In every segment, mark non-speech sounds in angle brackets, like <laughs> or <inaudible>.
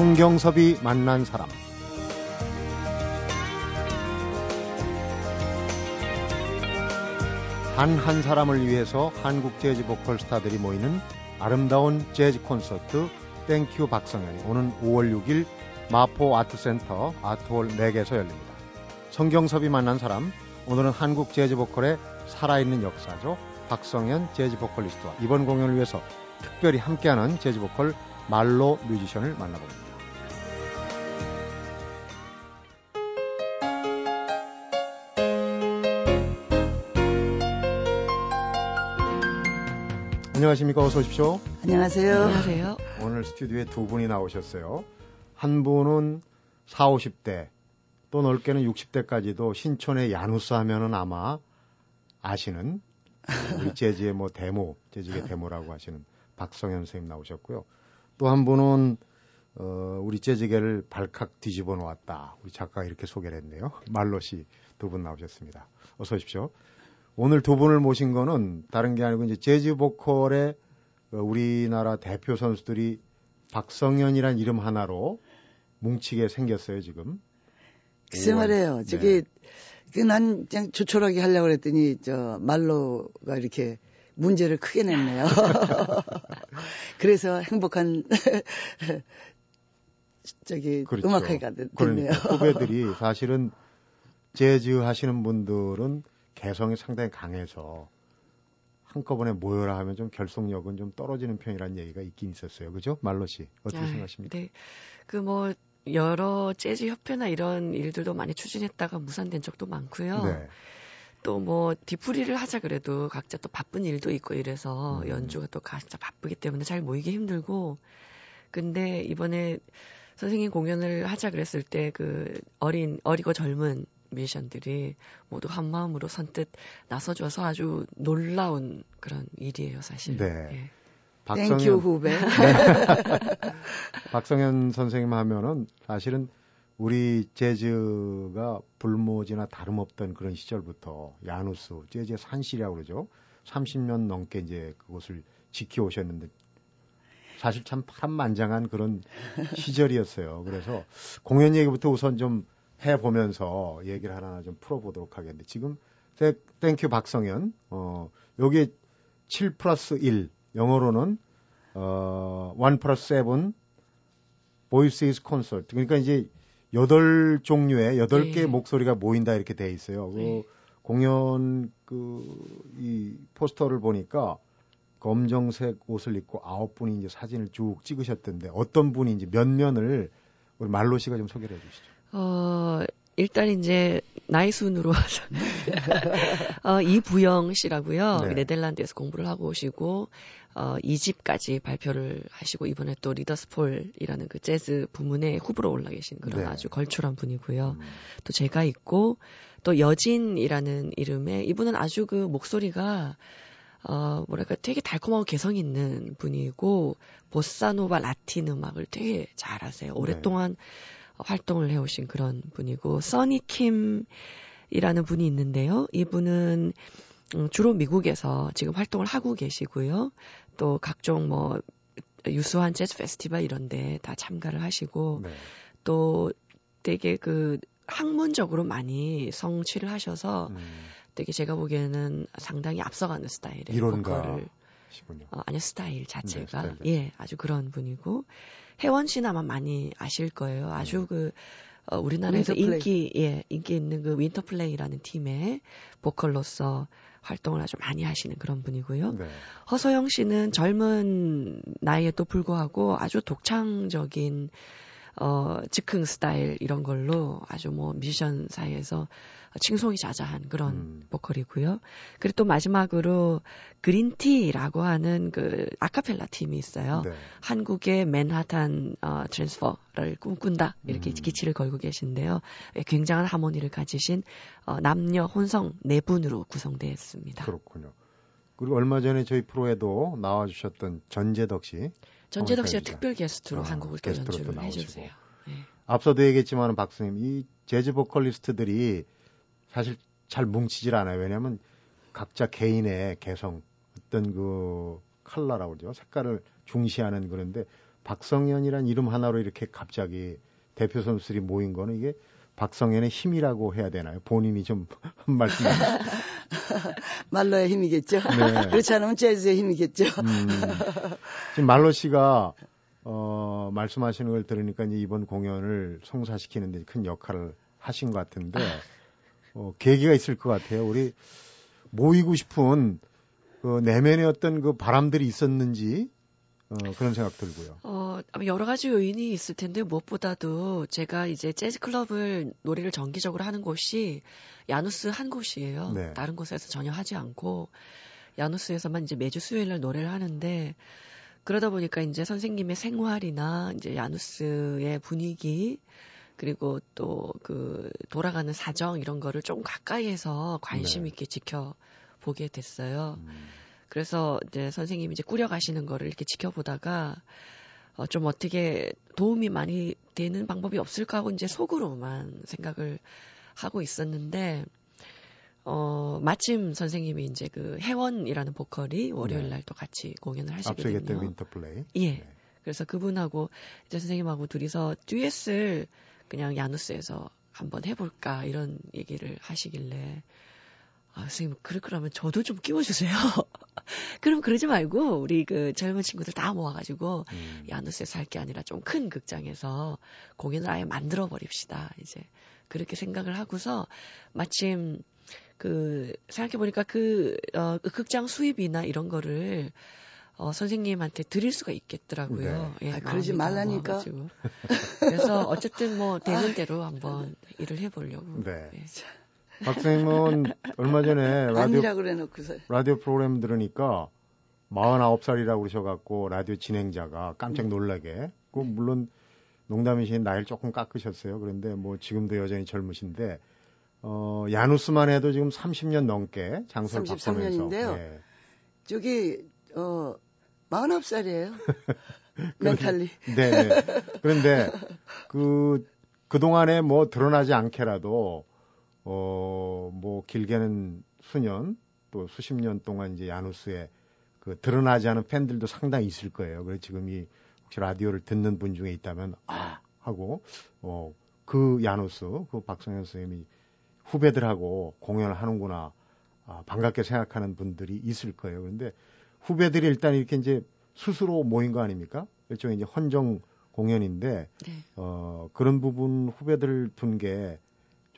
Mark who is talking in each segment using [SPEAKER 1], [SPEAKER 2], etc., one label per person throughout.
[SPEAKER 1] 성경섭이 만난 사람 단 한 사람을 위해서 한국 재즈 보컬 스타들이 모이는 아름다운 재즈 콘서트 Thank you 박성연이 오는 5월 6일 마포 아트센터 아트홀 맥에서 열립니다. 성경섭이 만난 사람 오늘은 한국 재즈 보컬의 살아있는 역사죠. 박성연 재즈 보컬리스트와 이번 공연을 위해서 특별히 함께하는 재즈 보컬 말로 뮤지션을 만나봅니다. 안녕하십니까. 어서 오십시오.
[SPEAKER 2] 안녕하세요.
[SPEAKER 3] 안녕하세요.
[SPEAKER 1] 오늘 스튜디오에 두 분이 나오셨어요. 한 분은 4, 50대, 또 넓게는 60대까지도 신촌의 야누스 하면은 아마 아시는 우리 <laughs> 재즈의 뭐 데모, 재즈의 데모라고 하시는 박성현 선생님 나오셨고요. 또 한 분은 어, 우리 재즈계를 발칵 뒤집어 놓았다. 우리 작가가 이렇게 소개를 했네요. 말로 씨 두 분 나오셨습니다. 어서 오십시오. 오늘 두 분을 모신 거는 다른 게 아니고 이제 재즈 보컬의 어, 우리나라 대표 선수들이 박성현이란 이름 하나로 뭉치게 생겼어요, 지금.
[SPEAKER 2] 글쎄 말이에요. 저기, 네. 난 그냥 조촐하게 하려고 그랬더니, 저, 말로가 이렇게 문제를 크게 냈네요. <laughs> 그래서 행복한, <laughs> 저기, 그렇죠. 음악회가 됐네요.
[SPEAKER 1] 그러니까 후배들이 사실은 재즈 하시는 분들은 개성이 상당히 강해서 한꺼번에 모여라 하면 좀 결속력은 좀 떨어지는 편이라는 얘기가 있긴 있었어요. 그죠? 말로 씨. 어떻게 아, 생각하십니까? 네.
[SPEAKER 3] 그 뭐 여러 재즈 협회나 이런 일들도 많이 추진했다가 무산된 적도 많고요. 네. 또뭐 뒤풀이를 하자 그래도 각자 또 바쁜 일도 있고 이래서 음. 연주가 또 각자 바쁘기 때문에 잘 모이기 힘들고 근데 이번에 선생님 공연을 하자 그랬을 때 그 어린 어리고 젊은 뮤지션들이 모두 한 마음으로 선뜻 나서줘서 아주 놀라운 그런 일이에요, 사실.
[SPEAKER 1] 네.
[SPEAKER 2] 예. 박성현 후배. 네. <laughs>
[SPEAKER 1] 박성현 선생님 하면은 사실은 우리 재즈가 불모지나 다름없던 그런 시절부터 야누스, 재즈의 산실이라고 그러죠. 30년 넘게 이제 그곳을 지켜오셨는데 사실 참 파란만장한 그런 시절이었어요. 그래서 공연 얘기부터 우선 좀 해보면서 얘기를 하나 좀 풀어보도록 하겠는데 지금 Thank you 박성연 어 여기 7 플러스 1 영어로는 어1 플러스 7 voices concert 그러니까 이제 여덟 종류의 여덟 네. 개의 목소리가 모인다 이렇게 돼 있어요. 그 네. 공연 그 이 포스터를 보니까 검정색 옷을 입고 아홉 분이 이제 사진을 쭉 찍으셨던데 어떤 분인지 몇 명을 우리 말로 씨가 좀 소개를 해 주시죠.
[SPEAKER 3] 어, 일단 이제 나이 순으로 <laughs> 어, 이부영 씨라고요. 네. 네덜란드에서 공부를 하고 오시고 어, 2집까지 발표를 하시고 이번에 또 리더스폴이라는 그 재즈 부문에 후보로 올라 계신 그런 네. 아주 걸출한 분이고요. 음. 또 제가 있고 또 여진이라는 이름의 이분은 아주 그 목소리가 어, 뭐랄까 되게 달콤하고 개성 있는 분이고 보사노바 라틴 음악을 되게 잘 하세요. 오랫동안 네. 활동을 해오신 그런 분이고 써니 킴이라는 분이 있는데요. 이분은 음, 주로 미국에서 지금 활동을 하고 계시고요. 또 각종 뭐 유수한 재즈 페스티벌 이런데 다 참가를 하시고 네. 또 되게 그 학문적으로 많이 성취를 하셔서 음. 되게 제가 보기에는 상당히 앞서가는 스타일의
[SPEAKER 1] 이론가 보컬을
[SPEAKER 3] 어, 아니요 스타일 자체가 네, 스타일 예 아주 그런 분이고 혜원 씨는 아마 많이 아실 거예요. 아주 음. 그 어, 우리나라에서 인기 예 인기 있는 그 윈터플레이라는 팀의 보컬로서 활동을 아주 많이 하시는 그런 분이고요. 네. 허소영 씨는 젊은 나이에도 불구하고 아주 독창적인 어 즉흥 스타일 이런 걸로 아주 뭐 뮤지션 사이에서 칭송이 자자한 그런 음. 보컬이고요. 그리고 또 마지막으로 Green Tea라고 하는 그 아카펠라 팀이 있어요. 네. 한국의 Manhattan 어, Transfer를 꿈꾼다 이렇게 음. 기치를 걸고 계신데요. 예, 굉장한 하모니를 가지신 어, 남녀 혼성 네 분으로 구성되어 있습니다.
[SPEAKER 1] 그렇군요. 그리고 얼마 전에 저희 프로에도 나와주셨던 전재덕 씨.
[SPEAKER 3] 전재덕 씨가 특별 게스트로 어, 한 곡을 또 연주를 해주세요. 네.
[SPEAKER 1] 앞서도 얘기했지만 박성연 이 재즈 보컬리스트들이 사실 잘 뭉치질 않아요. 왜냐하면 각자 개인의 개성, 어떤 그 컬러라고 그러죠. 색깔을 중시하는 그런데 박성현이란 이름 하나로 이렇게 갑자기 대표 선수들이 모인 거는 이게 박성현의 힘이라고 해야 되나요? 본인이 좀 <laughs> 말씀. <laughs>
[SPEAKER 2] 말로의 힘이겠죠. 네. <laughs> 그렇지 않으면 재즈의 힘이겠죠. 음,
[SPEAKER 1] 지금 말로 씨가 어, 말씀하시는 걸 들으니까 이번 공연을 성사시키는 데 큰 역할을 하신 것 같은데 어, 계기가 있을 것 같아요. 우리 모이고 싶은 그 내면의 어떤 그 바람들이 있었는지 어, 그런 생각 들고요.
[SPEAKER 3] 어, 여러 가지 요인이 있을 텐데 무엇보다도 제가 이제 재즈 클럽을 노래를 정기적으로 하는 곳이 야누스 한 곳이에요. 네. 다른 곳에서 전혀 하지 않고 야누스에서만 이제 매주 수요일 날 노래를 하는데 그러다 보니까 이제 선생님의 생활이나 이제 야누스의 분위기 그리고 또 그 돌아가는 사정 이런 거를 좀 가까이에서 관심 네. 있게 네. 지켜 보게 됐어요. 음. 그래서 이제 선생님이 이제 꾸려가시는 거를 이렇게 지켜보다가 어, 좀 어떻게 도움이 많이 되는 방법이 없을까 하고 이제 속으로만 생각을 하고 있었는데 어, 마침 선생님이 이제 그 해원이라는 보컬이 월요일 네. 날또 같이 공연을 하시거든요.
[SPEAKER 1] 앞서 윈터플레이.
[SPEAKER 3] 예. 네. 그래서 그분하고 이제 선생님하고 둘이서 듀엣을 그냥 야누스에서 한번 해볼까 이런 얘기를 하시길래 아, 선생님, 그럴 거라면 저도 좀 끼워주세요. <laughs> 그럼 그러지 말고, 우리 그 젊은 친구들 다 모아가지고, 음. 야누스에서 할 게 아니라 좀 큰 극장에서 공연을 아예 만들어 버립시다. 이제, 그렇게 생각을 하고서, 마침, 그, 생각해보니까 그, 어, 그 극장 수입이나 이런 거를, 어, 선생님한테 드릴 수가 있겠더라고요.
[SPEAKER 2] 네. 예, 아, 그러지 말라니까.
[SPEAKER 3] 그래서 어쨌든 뭐 <laughs> 되는 대로 한번 일을 해보려고.
[SPEAKER 1] 네. 예. 박선생님은 얼마 전에 라디오, 라디오 프로그램 들으니까 49살이라고 그러셔갖고 라디오 진행자가 깜짝 놀라게. 그 물론 농담이신 나이를 조금 깎으셨어요. 그런데 뭐 지금도 여전히 젊으신데 어, 야누스만 해도 지금 30년 넘게 장소를 바꾸면서.
[SPEAKER 2] 네. 저기 어 49살이에요. <laughs> 멘탈리.
[SPEAKER 1] 네, 네. 그런데 그 그동안에 뭐 드러나지 않게라도 어, 뭐 길게는 수년 또 수십 년 동안 이제 야누스에 그 드러나지 않은 팬들도 상당히 있을 거예요. 그래서 지금 이 혹시 라디오를 듣는 분 중에 있다면 아 하고 어, 그 야누스 그 박성현 선생님이 후배들하고 공연을 하는구나 아, 반갑게 생각하는 분들이 있을 거예요. 그런데 후배들이 일단 이렇게 이제 스스로 모인 거 아닙니까? 일종의 이제 헌정 공연인데 네. 어, 그런 부분 후배들 둔 게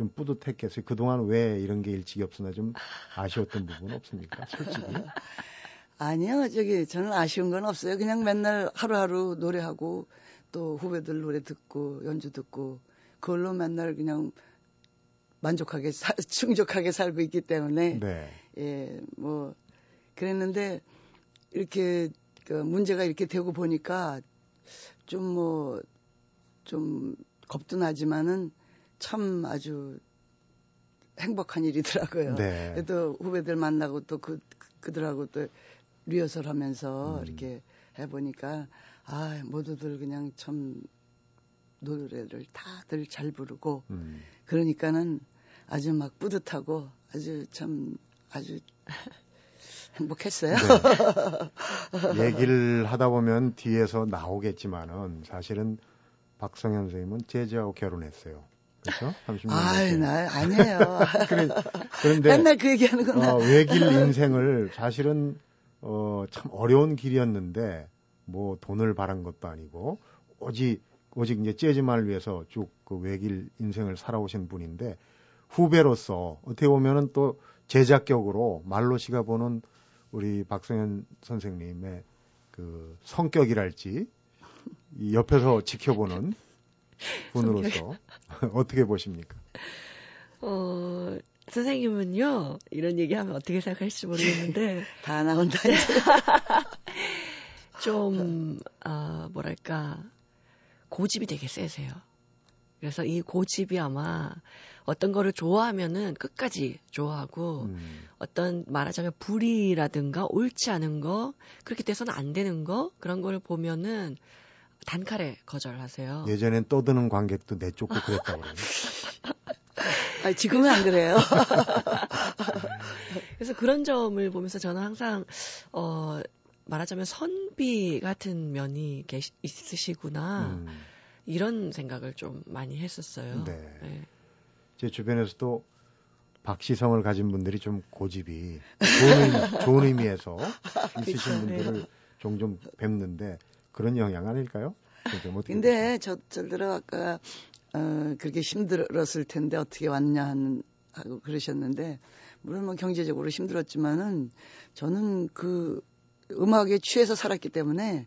[SPEAKER 1] 좀 뿌듯했겠어요. 그동안 왜 이런 게 일찍이 없었나 좀 아쉬웠던 부분 없습니까? 솔직히. <laughs>
[SPEAKER 2] 아니요, 저기 저는 아쉬운 건 없어요. 그냥 맨날 하루하루 노래하고 또 후배들 노래 듣고 연주 듣고 그걸로 맨날 그냥 만족하게 사, <laughs> 충족하게 살고 있기 때문에 네. 예, 뭐 그랬는데 이렇게 그 문제가 이렇게 되고 보니까 좀 뭐좀 뭐, 겁도 나지만은 참 아주 행복한 일이더라고요. 네. 또 후배들 만나고 또 그, 그들하고 또 리허설 하면서 음. 이렇게 해보니까 아, 모두들 그냥 참 노래를 다들 잘 부르고 음. 그러니까는 아주 막 뿌듯하고 아주 참 아주 <laughs> 행복했어요.
[SPEAKER 1] 네. <laughs> 얘기를 하다 보면 뒤에서 나오겠지만은 사실은 박성현 선생님은 재즈하고 결혼했어요. 그렇죠? 30년.
[SPEAKER 2] 아, 나 아니에요. <laughs> 그래,
[SPEAKER 1] 그런데
[SPEAKER 2] 맨날 그 얘기하는 구나
[SPEAKER 1] 어, 외길 인생을 사실은 어, 참 어려운 길이었는데 뭐 돈을 바란 것도 아니고 오직 오직 이제 재즈만을 위해서 쭉 그 외길 인생을 살아오신 분인데 후배로서 어떻게 보면은 또 제작격으로 말로 씨가 보는 우리 박성현 선생님의 그 성격이랄지 이 옆에서 지켜보는 분으로서 <laughs> 어떻게 보십니까?
[SPEAKER 3] 어, 선생님은요, 이런 얘기하면 어떻게 생각할지 모르겠는데. <laughs>
[SPEAKER 2] 다 나온다. <laughs>
[SPEAKER 3] 좀, 어, 뭐랄까, 고집이 되게 세세요. 그래서 이 고집이 아마 어떤 거를 좋아하면은 끝까지 좋아하고 음. 어떤 말하자면 불이라든가 옳지 않은 거 그렇게 돼서는 안 되는 거 그런 거를 보면은 단칼에 거절하세요.
[SPEAKER 1] 예전엔 떠드는 관객도 내쫓고 그랬다고 그래요. <laughs>
[SPEAKER 2] 아, 지금은 안 그래요. <laughs>
[SPEAKER 3] 그래서 그런 점을 보면서 저는 항상 어 말하자면 선 창비 같은 면이 계시, 있으시구나. 음. 이런 생각을 좀 많이 했었어요. 네. 네.
[SPEAKER 1] 제 주변에서도 박시성을 가진 분들이 좀 고집이 좋은, 의미, 좋은 의미에서 <laughs> 있으신 분들을 네. 종종 뵙는데 그런 영향 아닐까요?
[SPEAKER 2] 근데 저, 저들은 아까 어, 그렇게 힘들었을 텐데 어떻게 왔냐 하는, 하고 그러셨는데 물론 뭐 경제적으로 힘들었지만은 저는 그 음악에 취해서 살았기 때문에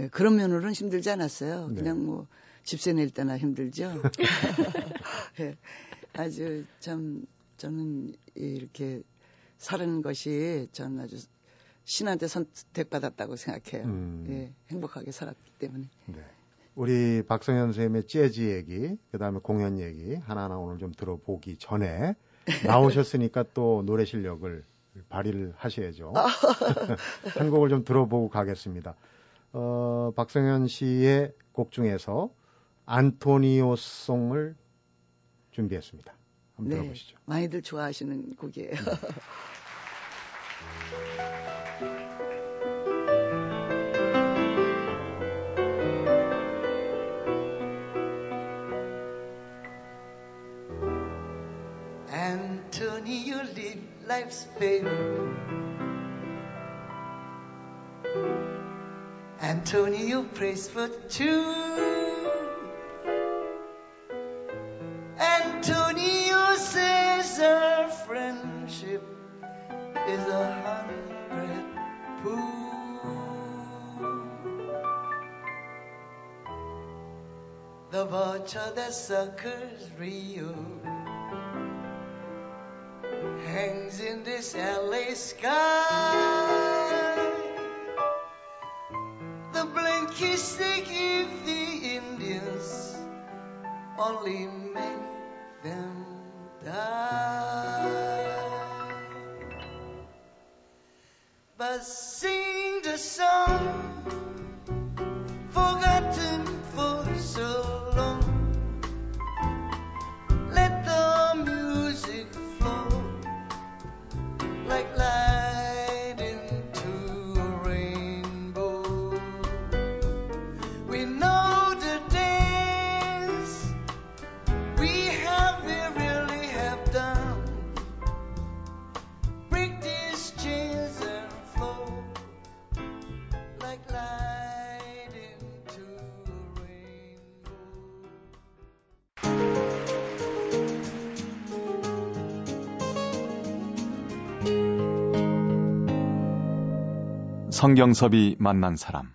[SPEAKER 2] 예, 그런 면으로는 힘들지 않았어요. 네. 그냥 뭐 집세 낼 때나 힘들죠. 네. <laughs> <laughs> 아주 참 저는 이렇게 사는 것이 저는 아주 신한테 선택받았다고 생각해요. 음. 예, 행복하게 살았기 때문에. 네.
[SPEAKER 1] 우리 박성현 선생님의 재즈 얘기, 그 다음에 공연 얘기 하나하나 오늘 좀 들어보기 전에 <laughs> 나오셨으니까 또 노래 실력을 발휘를 하셔야죠. <laughs> 한 곡을 좀 들어보고 가겠습니다. 어, 박성현 씨의 곡 중에서 안토니오 송을 준비했습니다. 한번 네, 들어보시죠.
[SPEAKER 2] 많이들 좋아하시는 곡이에요. 네. <laughs> life's fair. Antonio prays for two. Antonio says our friendship is a hundred pool. The vulture that suckers Rio this LA sky. The blankets they give the Indians only
[SPEAKER 4] 성경섭이 만난 사람.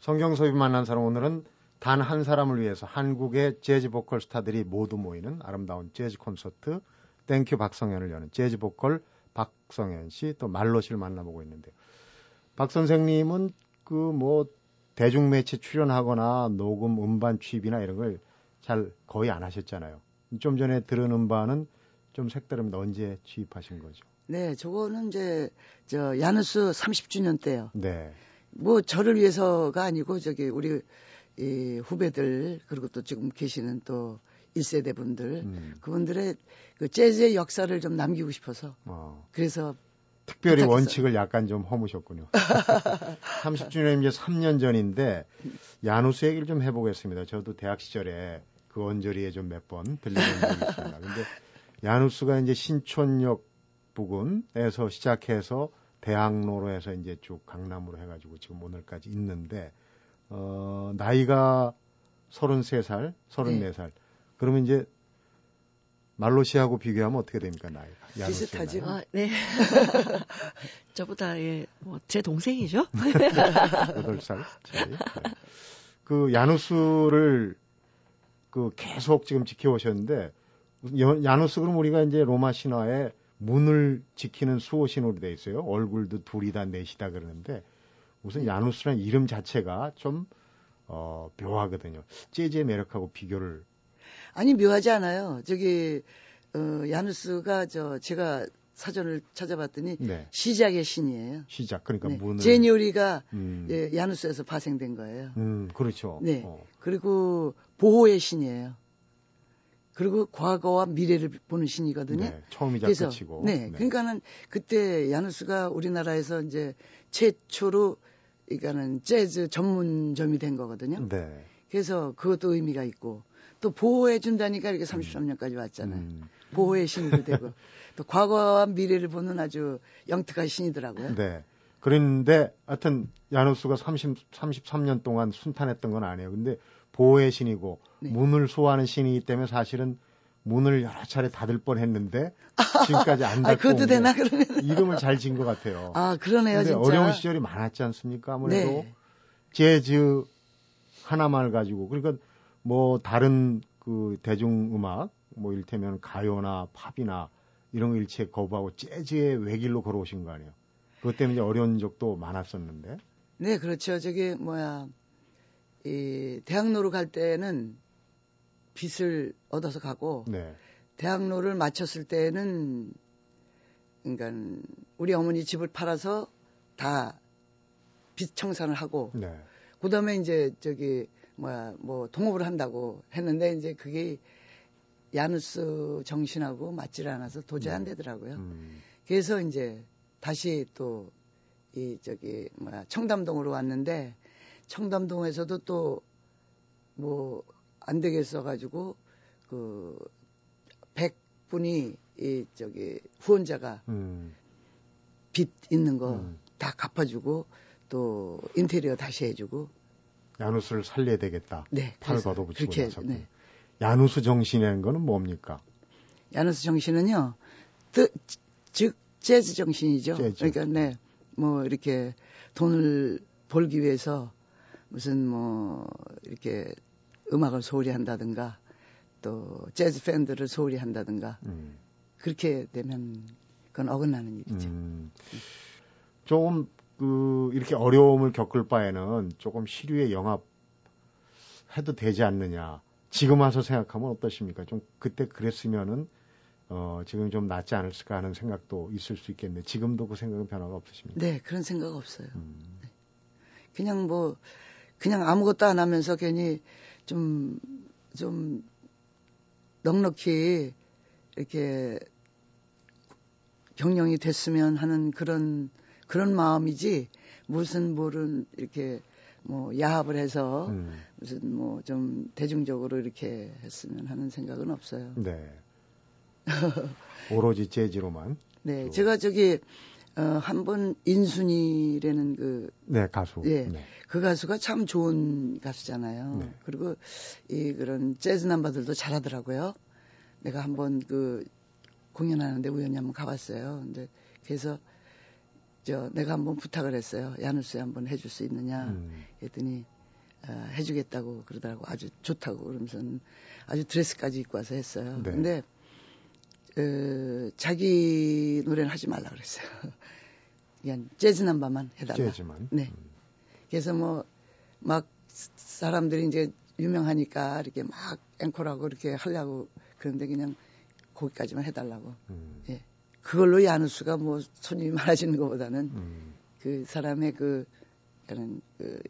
[SPEAKER 1] 성경섭이 만난 사람 오늘은 단 한 사람을 위해서 한국의 재즈 보컬 스타들이 모두 모이는 아름다운 재즈 콘서트 Thank you 박성연을 여는 재즈 보컬 박성연 씨 또 말로 씨를 만나보고 있는데요. 박 선생님은 그 뭐 대중 매체 출연하거나 녹음 음반 취입이나 이런 걸 잘 거의 안 하셨잖아요. 좀 전에 들은 음반은 좀 색다릅니다. 언제 취입하신 거죠?
[SPEAKER 2] 네, 저거는 이제 저 야누스 30주년 때요. 네. 뭐 저를 위해서가 아니고 저기 우리 이 후배들 그리고 또 지금 계시는 또 1세대 분들 음. 그분들의 그 재즈의 역사를 좀 남기고 싶어서 어. 그래서
[SPEAKER 1] 특별히 부탁했어요. 원칙을 약간 좀 허무셨군요. <laughs> 30주년 이제 3년 전인데 야누스 얘기를 좀 해보겠습니다. 저도 대학 시절에 그 언저리에 좀 몇 번 들려본 적이 있습니다. 근데 야누스가 이제 신촌역 부근에서 시작해서 대학로로 해서 이제 쭉 강남으로 해가지고 지금 오늘까지 있는데 어 나이가 33살, 34살. 네. 그러면 이제 말로 시하고 비교하면 어떻게 됩니까 나이가?
[SPEAKER 2] 비슷하죠.
[SPEAKER 3] 아, 네. 저보다 예, 뭐 제 동생이죠.
[SPEAKER 1] 8살 차이. 네. 그 야누스를 그 계속 지금 지켜오셨는데 야누스 그럼 우리가 이제 로마 신화에 문을 지키는 수호신으로 돼 있어요. 얼굴도 둘이다 넷이다 그러는데 우선 야누스라는 이름 자체가 좀 어, 묘하거든요. 재즈의 매력하고 비교를
[SPEAKER 2] 아니 묘하지 않아요. 저기 어, 야누스가 저 제가 사전을 찾아봤더니 네. 시작의 신이에요.
[SPEAKER 1] 시작. 그러니까 네. 문을
[SPEAKER 2] 제니오리가 음. 예, 야누스에서 파생된 거예요.
[SPEAKER 1] 음, 그렇죠.
[SPEAKER 2] 네. 어. 그리고 보호의 신이에요. 그리고 과거와 미래를 보는 신이거든요. 네,
[SPEAKER 1] 처음이자 그래서, 끝이고.
[SPEAKER 2] 네, 네, 그러니까는 그때 야누스가 우리나라에서 이제 최초로 그러니까는 재즈 전문점이 된 거거든요.
[SPEAKER 1] 네.
[SPEAKER 2] 그래서 그것도 의미가 있고 또 보호해 준다니까 이렇게 33년까지 왔잖아요.
[SPEAKER 1] 음.
[SPEAKER 2] 보호의 신도 되고 또 과거와 미래를 보는 아주 영특한 신이더라고요.
[SPEAKER 1] 네. 그런데 하여튼 야누스가 30, 33년 동안 순탄했던 건 아니에요. 근데 보호의 신이고
[SPEAKER 2] 네.
[SPEAKER 1] 문을 수호하는 신이기 때문에 사실은 문을 여러 차례 닫을 뻔했는데 지금까지 안
[SPEAKER 2] 아,
[SPEAKER 1] 닫고
[SPEAKER 2] 그것도
[SPEAKER 1] 온게
[SPEAKER 2] 되나 그러면?
[SPEAKER 1] 이름을 잘 지은 것 같아요.
[SPEAKER 2] 아, 그러네요, 진짜.
[SPEAKER 1] 어려운 시절이 많았지 않습니까? 아무래도
[SPEAKER 2] 네.
[SPEAKER 1] 재즈 하나만을 가지고 그러니까 뭐 다른 그 대중음악 뭐 일테면 가요나 팝이나 이런 거 일체 거부하고 재즈의 외길로 걸어오신 거 아니에요? 그것 때문에 이제 어려운 적도 많았었는데.
[SPEAKER 2] 네, 그렇죠. 저기 뭐야 이 대학로로 갈 때는 빚을 얻어서 가고
[SPEAKER 1] 네.
[SPEAKER 2] 대학로를 마쳤을 때는 그러니까 우리 어머니 집을 팔아서 다 빚 청산을 하고
[SPEAKER 1] 네.
[SPEAKER 2] 그다음에 이제 저기 뭐야 뭐 동업을 한다고 했는데 이제 그게 야누스 정신하고 맞질 않아서 도저히 안 되더라고요.
[SPEAKER 1] 음.
[SPEAKER 2] 그래서 이제 다시 또 이 저기 뭐야 청담동으로 왔는데 청담동에서도 또 뭐 안 되겠어 가지고 그 100분이 이 저기 후원자가
[SPEAKER 1] 음.
[SPEAKER 2] 빚 있는 거
[SPEAKER 1] 음.
[SPEAKER 2] 다 갚아주고 또 인테리어 다시 해주고
[SPEAKER 1] 야누스를 살려야 되겠다.
[SPEAKER 2] 네 그래서
[SPEAKER 1] 걷어붙이고
[SPEAKER 2] 그렇게
[SPEAKER 1] 나서.
[SPEAKER 2] 네.
[SPEAKER 1] 야누스 정신이라는 거는 뭡니까?
[SPEAKER 2] 야누스 정신은요, 뜨, 즉 재즈 정신이죠.
[SPEAKER 1] 재즈.
[SPEAKER 2] 그러니까 네, 뭐 이렇게 돈을 벌기 위해서 무슨 뭐 이렇게 음악을 소홀히 한다든가 또 재즈 팬들을 소홀히 한다든가
[SPEAKER 1] 음.
[SPEAKER 2] 그렇게 되면 그건 어긋나는 일이죠.
[SPEAKER 1] 음. 조금 그 이렇게 어려움을 겪을 바에는 조금 시류에 영합 해도 되지 않느냐. 지금 와서 생각하면 어떠십니까? 좀 그때 그랬으면은 어 지금 좀 낫지 않을까 하는 생각도 있을 수 있겠는데 지금도 그 생각은 변화가 없으십니까?
[SPEAKER 2] 네, 그런 생각 없어요.
[SPEAKER 1] 음.
[SPEAKER 2] 그냥 뭐 그냥 아무것도 안 하면서 괜히 좀 좀 넉넉히 이렇게 경영이 됐으면 하는 그런 그런 마음이지 무슨 뭐는 이렇게 뭐 야합을 해서
[SPEAKER 1] 음.
[SPEAKER 2] 무슨 뭐 좀 대중적으로 이렇게 했으면 하는 생각은 없어요.
[SPEAKER 1] 네. <laughs> 오로지 재즈로만.
[SPEAKER 2] 네,
[SPEAKER 1] 또-
[SPEAKER 2] 제가 저기 어, 한 번 인순이라는 그
[SPEAKER 1] 네, 가수.
[SPEAKER 2] 예.
[SPEAKER 1] 네.
[SPEAKER 2] 그 가수가 참 좋은 가수잖아요.
[SPEAKER 1] 네.
[SPEAKER 2] 그리고 이 그런 재즈 남바들도 잘하더라고요. 내가 한번 그 공연하는데 우연히 한번 가봤어요. 근데 그래서 저 내가 한번 부탁을 했어요. 야누스에 한번 해줄 수 있느냐.
[SPEAKER 1] 음.
[SPEAKER 2] 했더니 어, 해주겠다고 그러더라고. 아주 좋다고 그러면서는 아주 드레스까지 입고 와서 했어요.
[SPEAKER 1] 네.
[SPEAKER 2] 근데 어, 자기 노래는 하지 말라 그랬어요. <laughs> 그냥 재즈 남바만 해달라.
[SPEAKER 1] 재즈만.
[SPEAKER 2] 네. 그래서 뭐 막 사람들이 이제 유명하니까 이렇게 막 앵콜하고 이렇게 하려고 그런데 그냥 거기까지만 해달라고.
[SPEAKER 1] 음.
[SPEAKER 2] 예. 그걸로 야누스가 뭐 손님이 많아지는 것보다는
[SPEAKER 1] 음.
[SPEAKER 2] 그 사람의 그, 그런 그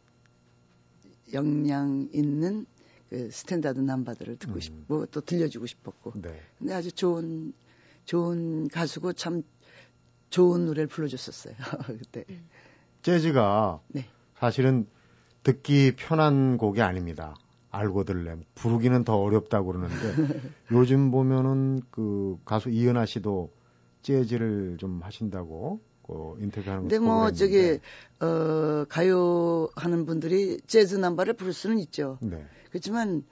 [SPEAKER 2] 역량 있는 그 standard number들을 듣고
[SPEAKER 1] 음.
[SPEAKER 2] 싶고 또 들려주고 싶었고.
[SPEAKER 1] 네.
[SPEAKER 2] 근데 아주 좋은 좋은 가수고 참 좋은 노래를 불러줬었어요 <laughs> 그때.
[SPEAKER 1] 재즈가
[SPEAKER 2] 네.
[SPEAKER 1] 사실은 듣기 편한 곡이 아닙니다. 알고 들래. 부르기는 더 어렵다고 그러는데 <laughs> 요즘 보면은 그 가수 이은하 씨도 재즈를 좀 하신다고 그 인터뷰하는 거
[SPEAKER 2] 근데 뭐 저기. 어 가요 하는 분들이 재즈 남바를 부를 수는 있죠.
[SPEAKER 1] 네.
[SPEAKER 2] 그렇지만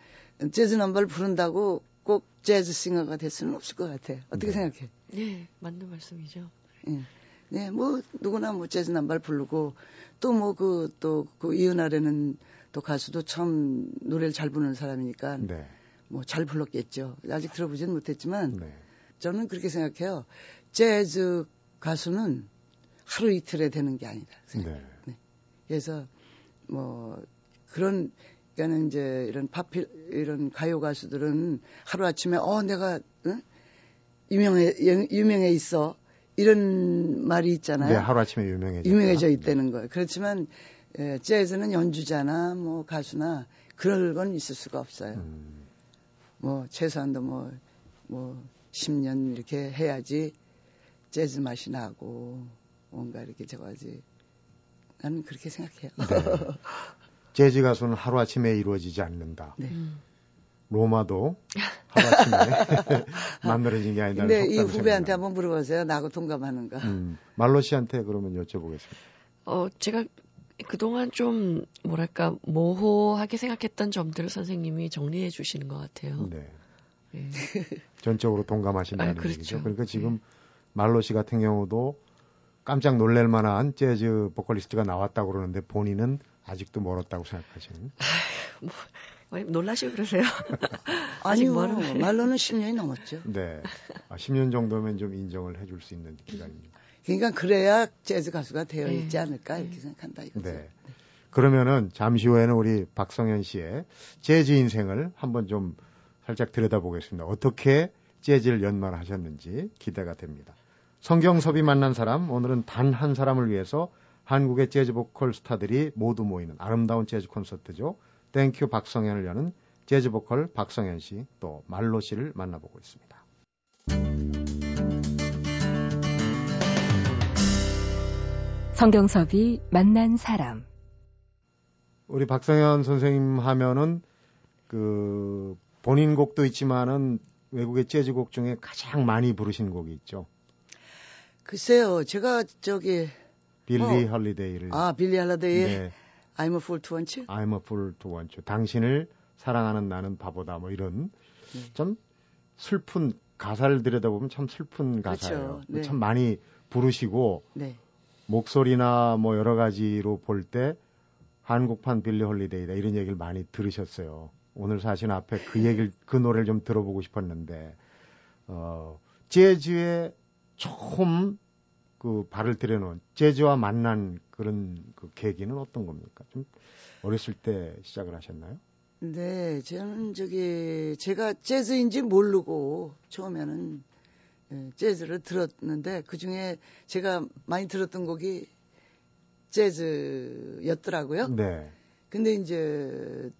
[SPEAKER 2] 재즈 남바를 부른다고 꼭 재즈 싱어가 될 수는 없을 것 같아. 어떻게
[SPEAKER 1] 네.
[SPEAKER 2] 생각해?
[SPEAKER 3] 네, 맞는 말씀이죠.
[SPEAKER 2] 예. 네, 뭐 누구나 뭐 재즈 남바를 부르고 또 뭐 그 또그 이은하라는 또 가수도 참 노래를 잘 부르는 사람이니까
[SPEAKER 1] 네.
[SPEAKER 2] 뭐잘 불렀겠죠. 아직 들어보지는 못했지만
[SPEAKER 1] 네.
[SPEAKER 2] 저는 그렇게 생각해요. 재즈 가수는 하루 이틀에 되는 게 아니다. 생각해요.
[SPEAKER 1] 네.
[SPEAKER 2] 그래서 뭐 그런 그러니까는 이제 이런 팝 이런 가요 가수들은 하루 아침에 어 내가 응? 유명해 유명해 있어 이런 말이 있잖아요.
[SPEAKER 1] 네, 하루 아침에 유명해졌다.
[SPEAKER 2] 유명해져 있다는 거예요. 그렇지만 에, 재즈는 연주자나 뭐 가수나 그럴 건 있을 수가 없어요.
[SPEAKER 1] 음,
[SPEAKER 2] 뭐 최소한도 뭐뭐 10년 이렇게 해야지 재즈 맛이 나고 뭔가 이렇게 저거지 나는 그렇게 생각해요.
[SPEAKER 1] 네. 재즈 가수는 하루아침에 이루어지지 않는다.
[SPEAKER 2] 네.
[SPEAKER 3] 음.
[SPEAKER 1] 로마도 하루아침에 <laughs> 만들어진 게 아니다.
[SPEAKER 2] 근데 이 후배한테 한번 물어보세요. 나하고 동감하는가.
[SPEAKER 1] 음, 말로 씨한테 그러면 여쭤보겠습니다.
[SPEAKER 3] 어, 제가 그동안 좀, 뭐랄까, 모호하게 생각했던 점들을 선생님이 정리해 주시는 것 같아요.
[SPEAKER 1] 네.
[SPEAKER 3] 예.
[SPEAKER 1] 전적으로 동감하신다는
[SPEAKER 3] 아, 그렇죠.
[SPEAKER 1] 얘기죠. 그러니까 지금 말로 씨 같은 경우도 깜짝 놀랄 만한 재즈 보컬리스트가 나왔다고 그러는데 본인은 아직도 멀었다고 생각하시는.
[SPEAKER 3] 왜 놀라시고 그러세요? <laughs> 아직
[SPEAKER 2] 아니요.
[SPEAKER 3] 멀어요.
[SPEAKER 2] 말로는 10년이 넘었죠.
[SPEAKER 1] 네. 아, 10년 정도면 좀 인정을 해줄 수 있는 기간입니다.
[SPEAKER 2] 그러니까 그래야 재즈 가수가 되어
[SPEAKER 3] 네.
[SPEAKER 2] 있지 않을까 이렇게 생각한다 이거죠.
[SPEAKER 1] 네. 그러면은 잠시 후에는 우리 박성현 씨의 재즈 인생을 한번 좀 살짝 들여다보겠습니다. 어떻게 재즈를 연말하셨는지 기대가 됩니다. 성경섭이 만난 사람, 오늘은 단 한 사람을 위해서 한국의 재즈 보컬 스타들이 모두 모이는 아름다운 재즈 콘서트죠. Thank you 박성연을 여는 재즈 보컬 박성연 씨, 또 말로 씨를 만나보고 있습니다.
[SPEAKER 5] 성경섭이 만난 사람.
[SPEAKER 1] 우리 박성연 선생님 하면은 그 본인 곡도 있지만은 외국의 재즈 곡 중에 가장 많이 부르신 곡이 있죠.
[SPEAKER 2] 글쎄요. 제가 저기
[SPEAKER 1] 빌리
[SPEAKER 2] 어.
[SPEAKER 1] 헐리데이를.
[SPEAKER 2] 아 빌리 할라데이의
[SPEAKER 1] 네.
[SPEAKER 2] I'm a fool to want you.
[SPEAKER 1] I'm a fool to want you. 당신을 사랑하는 나는 바보다. 뭐 이런
[SPEAKER 2] 네.
[SPEAKER 1] 좀 슬픈 가사를 들여다보면 참 슬픈
[SPEAKER 2] 그렇죠.
[SPEAKER 1] 가사예요.
[SPEAKER 2] 네.
[SPEAKER 1] 참 많이 부르시고
[SPEAKER 2] 네.
[SPEAKER 1] 목소리나 뭐 여러 가지로 볼 때 한국판 빌리 홀리데이다 이런 얘기를 많이 들으셨어요. 오늘 사실 앞에 그 얘기를 그 노래를 좀 들어보고 싶었는데 어 재즈에 처음 그 발을 들여놓은 재즈와 만난 그런 그 계기는 어떤 겁니까? 좀 어렸을 때 시작을 하셨나요?
[SPEAKER 2] 네, 저는 저기 제가 재즈인지 모르고 처음에는 예, 재즈를 들었는데 그 중에 제가 많이 들었던 곡이 재즈였더라고요.
[SPEAKER 1] 네.
[SPEAKER 2] 근데 이제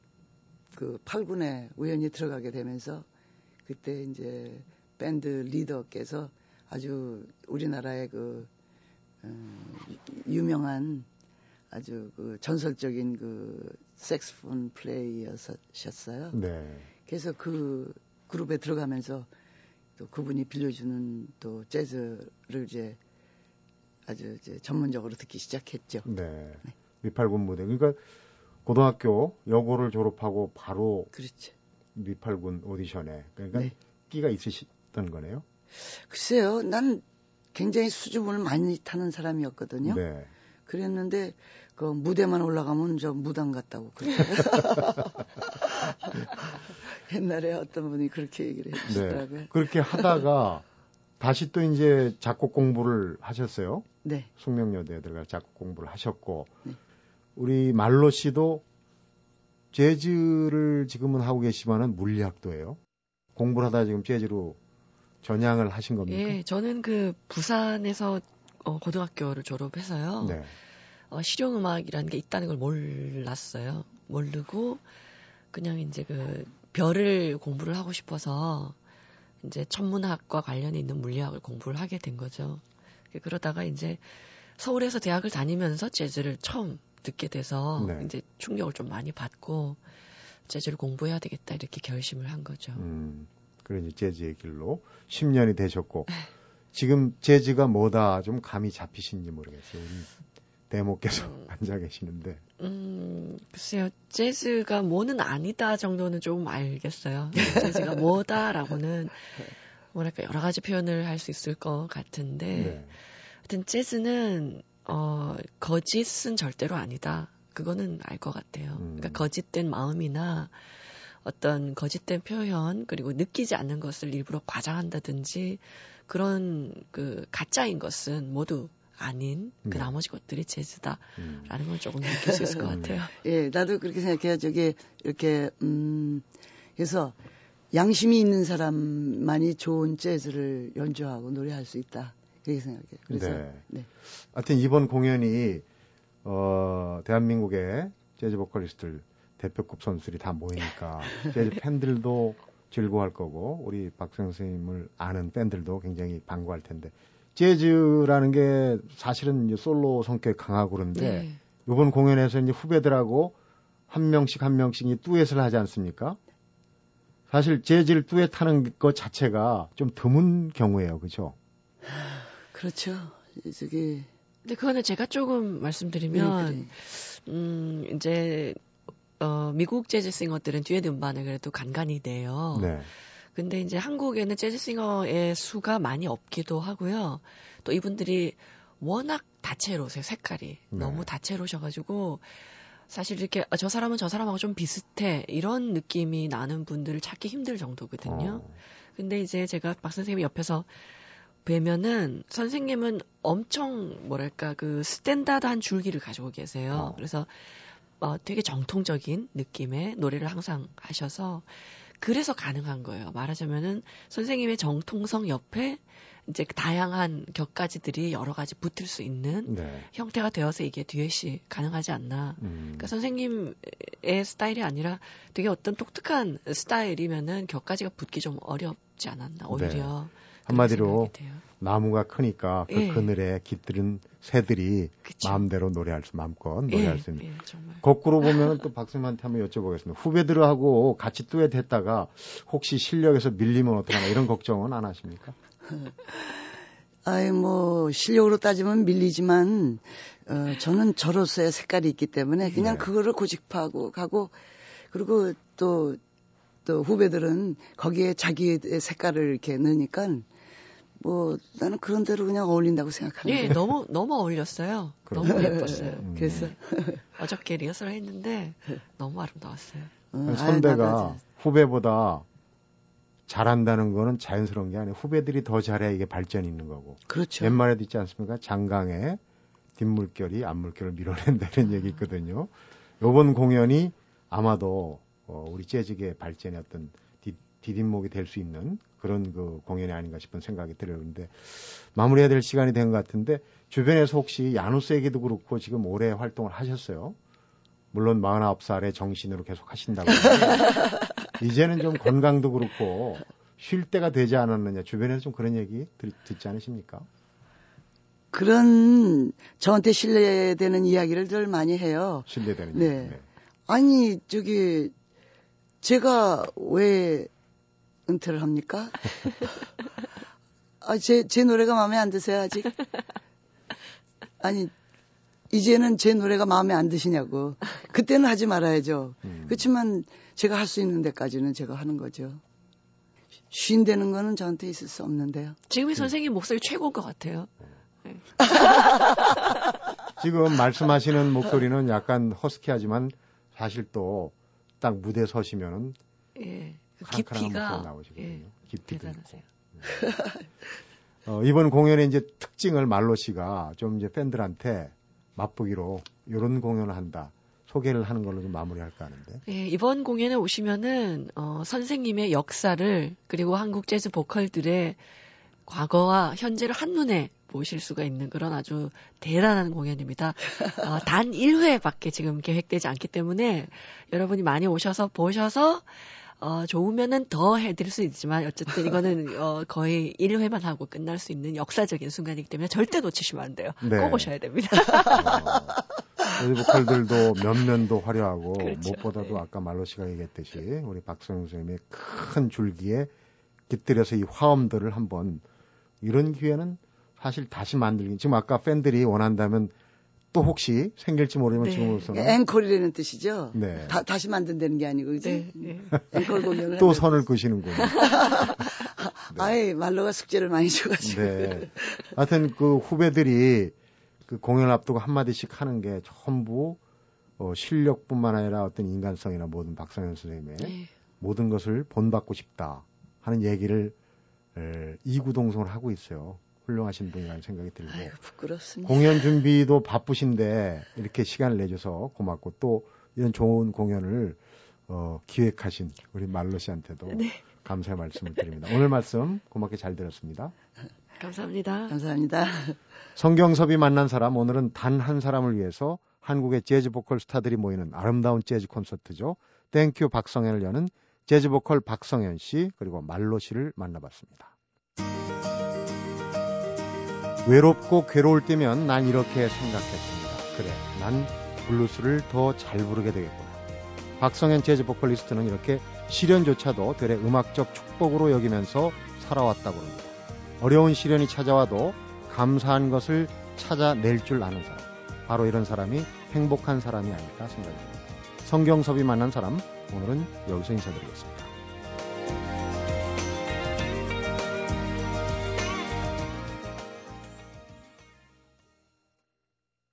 [SPEAKER 2] 그 8군에 우연히 들어가게 되면서 그때 이제 밴드 리더께서 아주 우리나라의 그 어, 유명한 아주 그 전설적인 그 색스폰 플레이어셨어요.
[SPEAKER 1] 네.
[SPEAKER 2] 그래서 그 그룹에 들어가면서 또 그분이 빌려주는 또 재즈를 이제 아주 이제 전문적으로 듣기 시작했죠.
[SPEAKER 1] 네. 미팔군 무대. 그러니까 고등학교 여고를 졸업하고 바로
[SPEAKER 2] 그렇죠.
[SPEAKER 1] 미팔군 오디션에 그러니까
[SPEAKER 2] 네.
[SPEAKER 1] 끼가 있으셨던 거네요.
[SPEAKER 2] 글쎄요, 난 굉장히 수줍음을 많이 타는 사람이었거든요.
[SPEAKER 1] 네.
[SPEAKER 2] 그랬는데 그 무대만 올라가면 저 무당 같다고 그러더라고요. <laughs> 옛날에 어떤 분이 그렇게 얘기를 해주시더라고요.
[SPEAKER 1] 네. 그렇게 하다가 다시 또 이제 작곡 공부를 하셨어요.
[SPEAKER 2] 네.
[SPEAKER 1] 숙명여대에 들어가 작곡 공부를 하셨고
[SPEAKER 2] 네.
[SPEAKER 1] 우리 말로 씨도 재즈를 지금은 하고 계시지만은 물리학도 해요. 공부를 하다 지금 재즈로 전향을 하신 겁니까?
[SPEAKER 3] 예, 저는 그 부산에서 어, 고등학교를 졸업해서요.
[SPEAKER 1] 네.
[SPEAKER 3] 어, 실용음악이라는 게 있다는 걸 몰랐어요. 모르고 그냥 이제 그 별을 공부를 하고 싶어서 이제 천문학과 관련이 있는 물리학을 공부를 하게 된 거죠. 그러다가 이제 서울에서 대학을 다니면서 재즈를 처음 듣게 돼서
[SPEAKER 1] 네.
[SPEAKER 3] 이제 충격을 좀 많이 받고 재즈를 공부해야 되겠다 이렇게 결심을 한 거죠.
[SPEAKER 1] 음, 그런 재즈의 길로 10년이 되셨고 지금 재즈가 뭐다 좀 감이 잡히신지 모르겠어요. 우리 대모께서
[SPEAKER 3] 음. <laughs>
[SPEAKER 1] 앉아 계시는데
[SPEAKER 3] 음, 글쎄요. 재즈가 뭐는 아니다 정도는 좀 알겠어요. 재즈가 뭐다라고는 뭐랄까 여러 가지 표현을 할 수 있을 것 같은데
[SPEAKER 1] 네.
[SPEAKER 3] 하여튼 재즈는 어, 거짓은 절대로 아니다. 그거는 알 것 같아요.
[SPEAKER 1] 음.
[SPEAKER 3] 그러니까 거짓된 마음이나 어떤 거짓된 표현 그리고 느끼지 않는 것을 일부러 과장한다든지 그런 그 가짜인 것은 모두 아닌 그
[SPEAKER 1] 네.
[SPEAKER 3] 나머지 것들이 재즈다라는
[SPEAKER 1] 음.
[SPEAKER 3] 걸 조금 느낄 수 있을 것
[SPEAKER 1] 음.
[SPEAKER 3] 같아요. <laughs>
[SPEAKER 2] 예, 나도 그렇게 생각해요. 저기 이렇게 음 그래서 양심이 있는 사람만이 좋은 재즈를 연주하고 노래할 수 있다. 그렇게 생각해요. 그래서
[SPEAKER 1] 네.
[SPEAKER 2] 네.
[SPEAKER 1] 하여튼 이번 공연이 어, 대한민국의 재즈 보컬리스트들 대표급 선수들이 다 모이니까 재즈 <laughs> 팬들도 즐거워할 거고 우리 박성 선생님을 아는 팬들도 굉장히 반가워할 텐데 재즈라는 게 사실은 솔로 성격이 강하고 그런데
[SPEAKER 3] 네.
[SPEAKER 1] 이번 공연에서 이제 후배들하고 한 명씩 한 명씩 이 듀엣을 하지 않습니까? 사실 재즈를 듀엣 하는 것 자체가 좀 드문 경우예요. 그죠? <sighs>
[SPEAKER 2] 그렇죠. 저기
[SPEAKER 3] 근데 그거는 제가 조금 말씀드리면
[SPEAKER 2] 네, 그래.
[SPEAKER 3] 음 이제 어 미국 재즈 싱어들은 듀엣 음반을 그래도 간간히 내요.
[SPEAKER 1] 네.
[SPEAKER 3] 근데 이제 한국에는 재즈 싱어의 수가 많이 없기도 하고요. 또 이분들이 워낙 다채로우세요, 색깔이.
[SPEAKER 1] 네.
[SPEAKER 3] 너무 다채로우셔가지고, 사실 이렇게, 아, 저 사람은 저 사람하고 좀 비슷해. 이런 느낌이 나는 분들을 찾기 힘들 정도거든요.
[SPEAKER 1] 어.
[SPEAKER 3] 근데 이제 제가 박 선생님 옆에서 뵈면은 선생님은 엄청 뭐랄까 그 스탠다드한 줄기를 가지고 계세요.
[SPEAKER 1] 어.
[SPEAKER 3] 그래서 어, 되게 정통적인 느낌의 노래를 항상 하셔서 그래서 가능한 거예요. 말하자면은 선생님의 정통성 옆에 이제 다양한 격가지들이 여러 가지 붙을 수 있는
[SPEAKER 1] 네.
[SPEAKER 3] 형태가 되어서 이게 듀엣이 가능하지 않나.
[SPEAKER 1] 음.
[SPEAKER 3] 그러니까 선생님의 스타일이 아니라 되게 어떤 독특한 스타일이면은 격가지가 붙기 좀 어렵지 않았나 오히려
[SPEAKER 1] 네. 한마디로. 나무가 크니까 그
[SPEAKER 3] 예.
[SPEAKER 1] 그늘에 깃들은 새들이
[SPEAKER 3] 그쵸.
[SPEAKER 1] 마음대로 노래할 수 마음껏 노래할
[SPEAKER 3] 예,
[SPEAKER 1] 수 있는.
[SPEAKER 3] 예, 정말.
[SPEAKER 1] 거꾸로 보면은 또 <laughs> 박수님한테 한번 여쭤보겠습니다. 후배들하고 같이 듀엣 했다가 혹시 실력에서 밀리면 어떡하나 이런 걱정은 안 하십니까? <laughs>
[SPEAKER 2] 아이 뭐 실력으로 따지면 밀리지만 어, 저는 저로서의 색깔이 있기 때문에 그냥
[SPEAKER 1] 네.
[SPEAKER 2] 그거를 고집하고 가고 그리고 또 또 후배들은 거기에 자기의 색깔을 이렇게 넣으니까 뭐 나는 그런 대로 그냥 어울린다고 생각하는
[SPEAKER 3] 예. 너무 너무 어울렸어요. 너무. 예뻤어요.
[SPEAKER 1] 음.
[SPEAKER 2] 그래서
[SPEAKER 3] 어저께 리허설을 했는데 너무 아름다웠어요.
[SPEAKER 2] 어, 아이,
[SPEAKER 1] 선배가 후배보다 잘한다는 거는 자연스러운 게 아니에요. 후배들이 더 잘해야 이게 발전이 있는 거고.
[SPEAKER 2] 그렇죠.
[SPEAKER 1] 옛말에도 있지 않습니까? 장강에 뒷물결이 앞물결을 밀어낸다는 얘기 있거든요. 요번 공연이 아마도 어, 우리 재즈계 발전의 어떤 디, 디딤목이 될 수 있는 그런 그 공연이 아닌가 싶은 생각이 들어요. 근데 마무리해야 될 시간이 된 것 같은데 주변에서 혹시 야누스에게도 그렇고 지금 오래 활동을 하셨어요. 물론 49살의 정신으로 계속 하신다고 이제는 좀 건강도 그렇고 쉴 때가 되지 않았느냐 주변에서 좀 그런 얘기 들, 듣지 않으십니까?
[SPEAKER 2] 그런 저한테 신뢰되는 이야기를 늘 많이 해요.
[SPEAKER 1] 신뢰되는
[SPEAKER 2] 네.
[SPEAKER 1] 네.
[SPEAKER 2] 아니 저기 제가 왜 은퇴를 합니까? <laughs> 아, 제, 제 노래가 마음에 안 드세요, 아직? 아니, 이제는 제 노래가 마음에 안 드시냐고. 그때는 하지 말아야죠.
[SPEAKER 1] 음.
[SPEAKER 2] 그렇지만 제가 할 수 있는 데까지는 제가 하는 거죠. 쉰다는 거는 저한테 있을 수 없는데요.
[SPEAKER 3] 지금의 선생님 목소리 최고인 것 같아요. <laughs>
[SPEAKER 1] 지금 말씀하시는 목소리는 약간 허스키하지만 사실 또 딱 무대 서시면은
[SPEAKER 3] 예. 그 깊이가
[SPEAKER 1] 나오시거든요.
[SPEAKER 3] 예,
[SPEAKER 1] 깊이도
[SPEAKER 3] 대단하세요.
[SPEAKER 1] 있고. 어, 이번 공연의 이제 특징을 말로 씨가 좀 이제 팬들한테 맛보기로 이런 공연을 한다. 소개를 하는 걸로 좀 마무리할까 하는데.
[SPEAKER 3] 예, 이번 공연에 오시면은 어, 선생님의 역사를 그리고 한국 재즈 보컬들의 과거와 현재를 한눈에 보실 수가 있는 그런 아주 대단한 공연입니다. 어, 단 1회밖에 지금 계획되지 않기 때문에 여러분이 많이 오셔서 보셔서 어, 좋으면은 더 해드릴 수 있지만 어쨌든 이거는 어, 거의 1회만 하고 끝날 수 있는 역사적인 순간이기 때문에 절대 놓치시면 안 돼요.
[SPEAKER 1] 네.
[SPEAKER 3] 꼭 오셔야 됩니다.
[SPEAKER 1] 어, 우리 보컬들도 면면도 화려하고
[SPEAKER 3] 그렇죠.
[SPEAKER 1] 무엇보다도
[SPEAKER 3] 네.
[SPEAKER 1] 아까 말로 씨가 얘기했듯이 우리 박성영 선생님의 큰 줄기에 깃들여서 이 화음들을 한번 이런 기회는 사실 다시 만들기 지금 아까 팬들이 원한다면 또 혹시 생길지 모르지만
[SPEAKER 3] 네.
[SPEAKER 1] 지금으로서는
[SPEAKER 2] 앵콜이라는 뜻이죠.
[SPEAKER 1] 네.
[SPEAKER 2] 다, 다시 만든다는 게 아니고, 그지?
[SPEAKER 3] 네, 네.
[SPEAKER 2] 앵콜 공연을.
[SPEAKER 1] 또 선을 그시는군요. <laughs>
[SPEAKER 2] 아이, 말로가 숙제를 많이 줘가지고.
[SPEAKER 1] 네. 하여튼 그 후배들이 그 공연 앞두고 한 마디씩 하는 게 전부 어, 실력뿐만 아니라 어떤 인간성이나 모든 박상현 선생님의
[SPEAKER 3] 네.
[SPEAKER 1] 모든 것을 본받고 싶다 하는 얘기를 에, 이구동성을 하고 있어요. 훌륭하신 분이라는 생각이 들고
[SPEAKER 2] 아이고, 부끄럽습니다.
[SPEAKER 1] 공연 준비도 바쁘신데 이렇게 시간을 내줘서 고맙고 또 이런 좋은 공연을 어, 기획하신 우리 말로 씨한테도 감사의 말씀을 드립니다. 오늘 말씀 고맙게 잘 들었습니다.
[SPEAKER 3] 감사합니다.
[SPEAKER 2] 감사합니다.
[SPEAKER 1] 성경섭이 만난 사람 오늘은 단 한 사람을 위해서 한국의 재즈 보컬 스타들이 모이는 아름다운 재즈 콘서트죠. Thank you 박성연을 여는 재즈 보컬 박성연 씨 그리고 말로 씨를 만나봤습니다. 외롭고 괴로울 때면 난 이렇게 생각했습니다. 그래, 난 블루스를 더 잘 부르게 되겠구나. 박성연 재즈 보컬리스트는 이렇게 시련조차도 되레 음악적 축복으로 여기면서 살아왔다고 합니다. 어려운 시련이 찾아와도 감사한 것을 찾아낼 줄 아는 사람. 바로 이런 사람이 행복한 사람이 아닐까 생각합니다. 성경섭이 만난 사람, 오늘은 여기서 인사드리겠습니다.